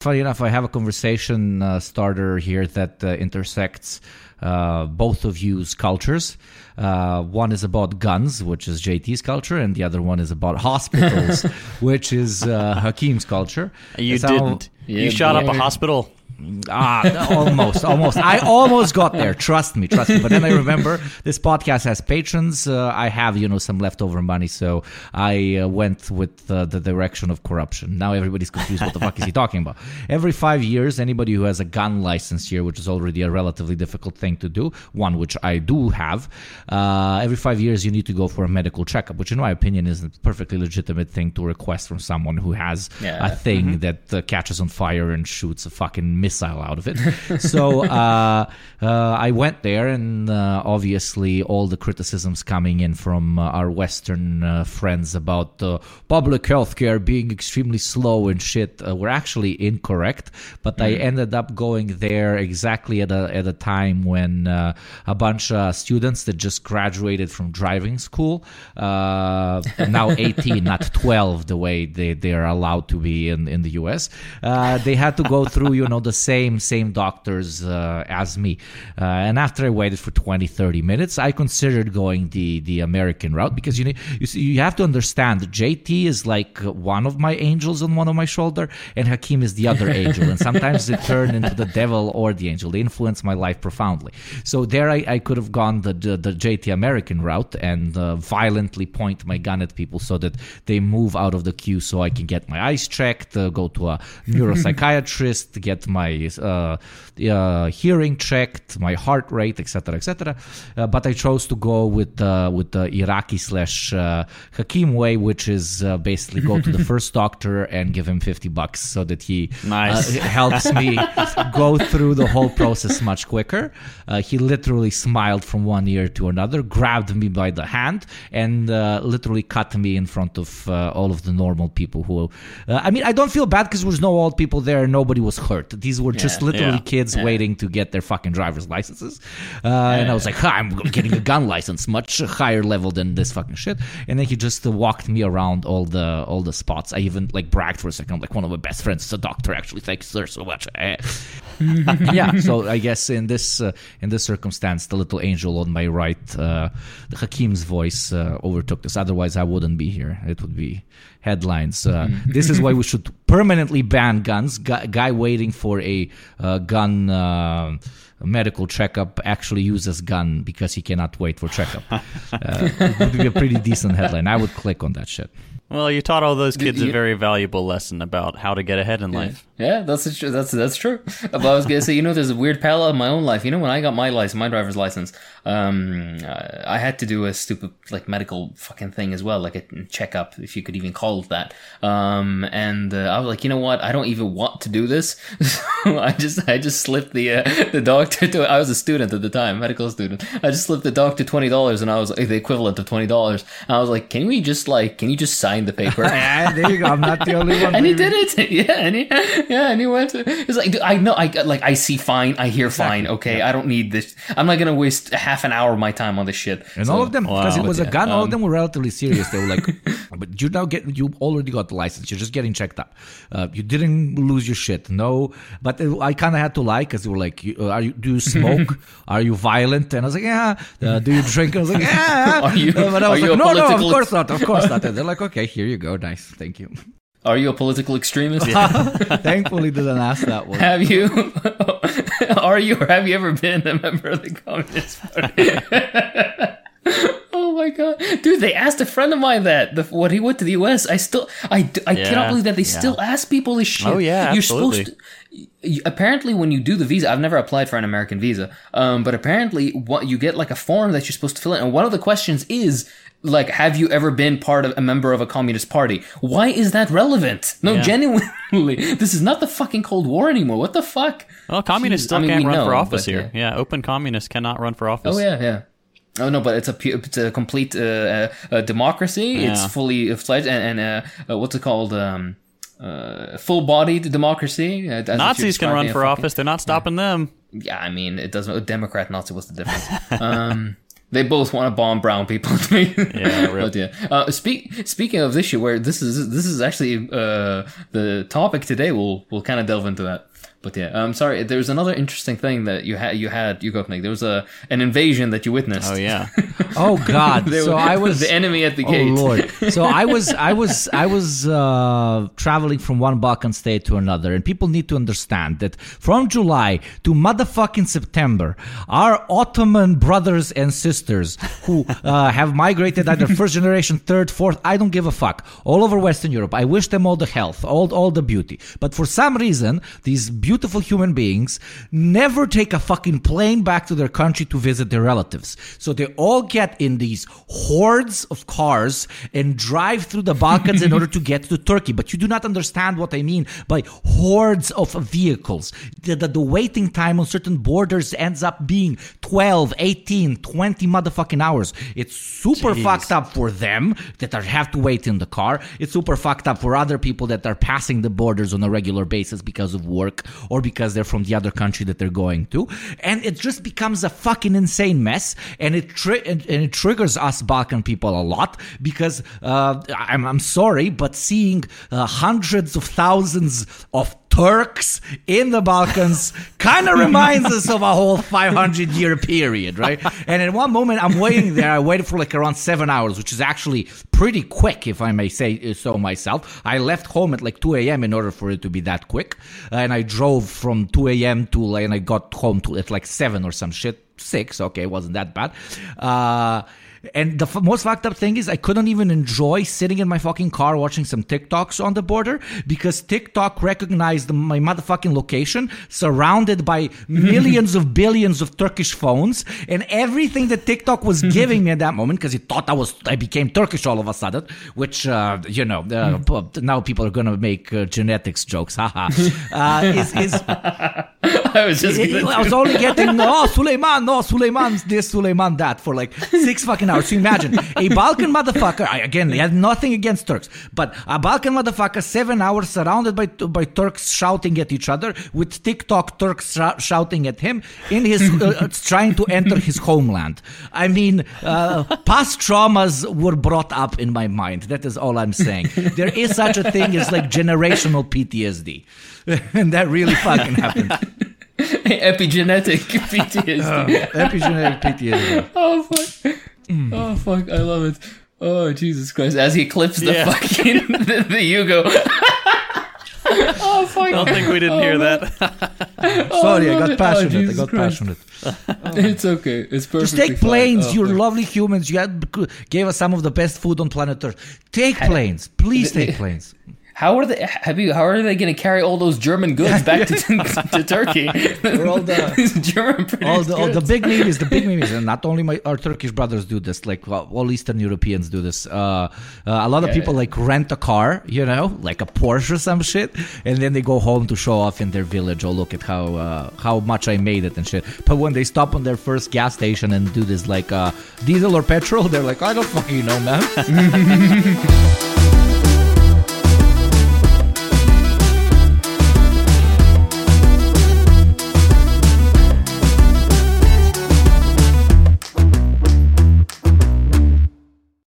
funny enough, I have a conversation uh, starter here that uh, intersects uh, both of you's cultures. Uh, one is about guns, which is JT's culture, and the other one is about hospitals, which is uh, Hakim's culture. You It's how- didn't. you shot up a hospital. Ah, almost, almost. I almost got there. Trust me, trust me. But then I remember this podcast has patrons. Uh, I have, you know, some leftover money, so I uh, went with uh, the direction of corruption. Now everybody's confused. What the fuck is he talking about? Every five years, anybody who has a gun license here, which is already a relatively difficult thing to do, one which I do have, uh, every five years you need to go for a medical checkup, which in my opinion is a perfectly legitimate thing to request from someone who has Yeah. a thing that uh, catches on fire and shoots a fucking missile out of it. so uh, uh, I went there, and uh, obviously all the criticisms coming in from uh, our Western uh, friends about uh, public healthcare being extremely slow and shit uh, were actually incorrect. But I ended up going there exactly at a at a time when uh, a bunch of students that just graduated from driving school, uh, now 18, not 12, the way they, they are allowed to be in, in the US. Uh, they had to go through, you know, the same same doctors uh, as me. Uh, and after I waited for 20, 30 minutes, I considered going the, the American route because you need, you, see, you have to understand JT is like one of my angels on one of my shoulder and Hakim is the other angel. And sometimes they turn into the devil or the angel. They influence my life profoundly. So there I, I could have gone the, the, the JT American route and uh, violently point my gun at people so that they move out of the queue so I can get my eyes checked, uh, go to a neuropsychiatrist, get my uh, uh, hearing checked, my heart rate, etc., etc. Uh, but I chose to go with uh, with the Iraqi slash uh, Hakim way, which is uh, basically go to the first doctor and give him fifty bucks so that he Nice. helps me go through the whole process much quicker. Uh, he literally smiled from one ear to another, grabbed me by the hand, and uh, literally cut me in front of uh, all of the normal people who. Uh, I mean, I don't feel bad because there was no old people there, and nobody was hurt. These were just Yeah. literally Yeah. kids waiting to get their fucking driver's licenses. Uh, and I was like, "Ha, I'm getting a gun license, much higher level than this fucking shit. And then he just walked me around all the all the spots. I even like bragged for a second. I'm like, one of my best friends is a doctor. Actually, thank you, sir, so much. Yeah. So I guess in this uh, in this circumstance, the little angel on my right, uh, the Hakim's voice uh, overtook this. Otherwise, I wouldn't be here. It would be headlines. Uh, this is why we should permanently ban guns. Guy, guy waiting for a uh, gun. Uh, medical checkup actually uses gun because he cannot wait for checkup. Uh, it would be a pretty decent headline. I would click on that shit. Well, you taught all those kids a very valuable lesson about how to get ahead in life. Yeah, that's a, that's that's true. But I was gonna say, you know, there's a weird parallel in my own life. You know, when I got my license, my driver's license, um, I had to do a stupid like medical fucking thing as well, like a checkup, if you could even call it that. Um, and uh, I was like, you know what? I don't even want to do this. so I just I just slipped the uh, the doctor to. I was a student at the time, medical student. I just slipped the doctor twenty dollars, and I was like, the equivalent of twenty dollars. And I was like, can we just like, can you just sign the paper? Ah, there you go. I'm not the only one. and he did it. Yeah, and he, yeah, and he went. To, he's like, dude, I know, I like, I see fine, I hear fine. Okay, I don't need this. I'm not gonna waste half an hour of my time on this shit. And So- all of them, because it Wow. was a Yeah, gun, all of um, them were relatively serious. They were like, "But you now get, you already got the license. You're just getting checked up. Uh, you didn't lose your shit, no." But uh, I kind of had to lie because they were like, you- uh, "Are you? Do you smoke? are you violent?" And I was like, "Yeah." Uh, do you drink? And I was like, "Yeah." Are you- Uh, but I was like, a "No, no, of course not, of course not." And they're like, "Okay, here you go, nice, thank you." Are you a political extremist? Thankfully, didn't ask that one. have you? are you or have you ever been a member of the Communist Party? oh my god, dude! They asked a friend of mine that the, when he went to the U.S. I still, I, I Yeah, cannot believe that they yeah. still ask people this oh, shit. Oh, yeah, you're absolutely. supposed to. Apparently when you do the visa i've never applied for an american visa um, but apparently what you get like a form that you're supposed to fill in and one of the questions is like have you ever been part of a member of a communist party why is that relevant no Yeah. genuinely this is not the fucking cold war anymore what the fuck Well, communists Jeez, still I mean, can't run know, for office but, here. Yeah. open communists cannot run for office. oh yeah yeah Oh no, but it's a it's a complete uh, uh, uh, democracy. Yeah. It's fully fledged and, and uh, uh, what's it called? Um, uh, full-bodied democracy. Uh, Nazis can run for fucking- office. They're not stopping them. yeah, I mean, it doesn't. Democrat, Nazi, what's the difference? um, They both want to bomb brown people. Yeah, really. but yeah. Uh, speak speaking of this shit, where this is this is actually uh, the topic today. We'll we'll kind of delve into that. But yeah, I'm sorry. There's another interesting thing that you had. You had you Gopnik. There was a an invasion that you witnessed. Oh yeah. Oh God! There so was- I was the enemy at the Oh gate. Lord! So I was, I was, I was uh, traveling from one Balkan state to another, and people need to understand that from July to motherfucking September, our Ottoman brothers and sisters who uh, have migrated either first generation, third, fourth, I don't give a fuck, all over Western Europe. I wish them all the health, all, all the beauty. But for some reason, these beautiful human beings never take a fucking plane back to their country to visit their relatives. So they all get in these hordes of cars and drive through the Balkans in order to get to Turkey. But you do not understand what I mean by hordes of vehicles. The, the, the waiting time on certain borders ends up being 12, 18, 20 motherfucking hours. It's super fucked up for them that are, have to wait in the car. It's super fucked up for other people that are passing the borders on a regular basis because of work or because they're from the other country that they're going to. And it just becomes a fucking insane mess. And it, tri- and, it triggers us Balkan people a lot because uh, I'm, I'm sorry, but seeing uh, hundreds of thousands of Turks in the Balkans kind of reminds us of a whole 500 year period, right? And at one moment, I'm waiting there. I waited for like around seven hours, which is actually pretty quick, if I may say so myself. I left home at like 2 a.m. in order for it to be that quick. And I drove from 2 a.m. to like, and I got home to at like 7 or some shit. Six, okay, wasn't that bad. Uh, and the f- most fucked up thing is I couldn't even enjoy sitting in my fucking car watching some TikToks on the border because TikTok recognized my motherfucking location surrounded by millions of billions of Turkish phones and everything that TikTok was giving me at that moment because it thought I was I became Turkish all of a sudden which uh, you know uh, p- now people are gonna make uh, genetics jokes haha uh, is, is I was just. gonna I was only getting no Suleiman, no Suleiman this, Suleiman that for like six fucking hours. So imagine a Balkan motherfucker. I, again, he had nothing against Turks, but a Balkan motherfucker, seven hours surrounded by by Turks shouting at each other, with TikTok Turks shou- shouting at him in his uh, trying to enter his homeland. I mean, uh, past traumas were brought up in my mind. That is all I'm saying. There is such a thing as like generational PTSD, and that really fucking happened. epigenetic PTSD. Epigenetic PTSD. Oh fuck! Mm. Oh fuck! I love it. Oh Jesus Christ! As he clips the Yeah. fucking the, the Yugo. oh fuck! I don't think we didn't oh, hear that. Oh, Sorry, I love got it. Oh, passionate. I got Christ. passionate. It's okay. It's perfect. Just take oh, planes. You're lovely humans. You had, gave us some of the best food on planet Earth. Take planes. Please take planes. How are they? Have you? How are they going to carry all those German goods back to, to Turkey? all the- These German All the, all the goods. big memes, the big memes, and not only my our Turkish brothers do this, like well, all Eastern Europeans do this. Uh, uh, a lot of Yeah, people yeah. like rent a car, you know, like a Porsche or some shit, and then they go home to show off in their village. Oh, look at how uh, how much I made it and shit. But when they stop on their first gas station and do this like uh, diesel or petrol, they're like, I don't fucking know, man.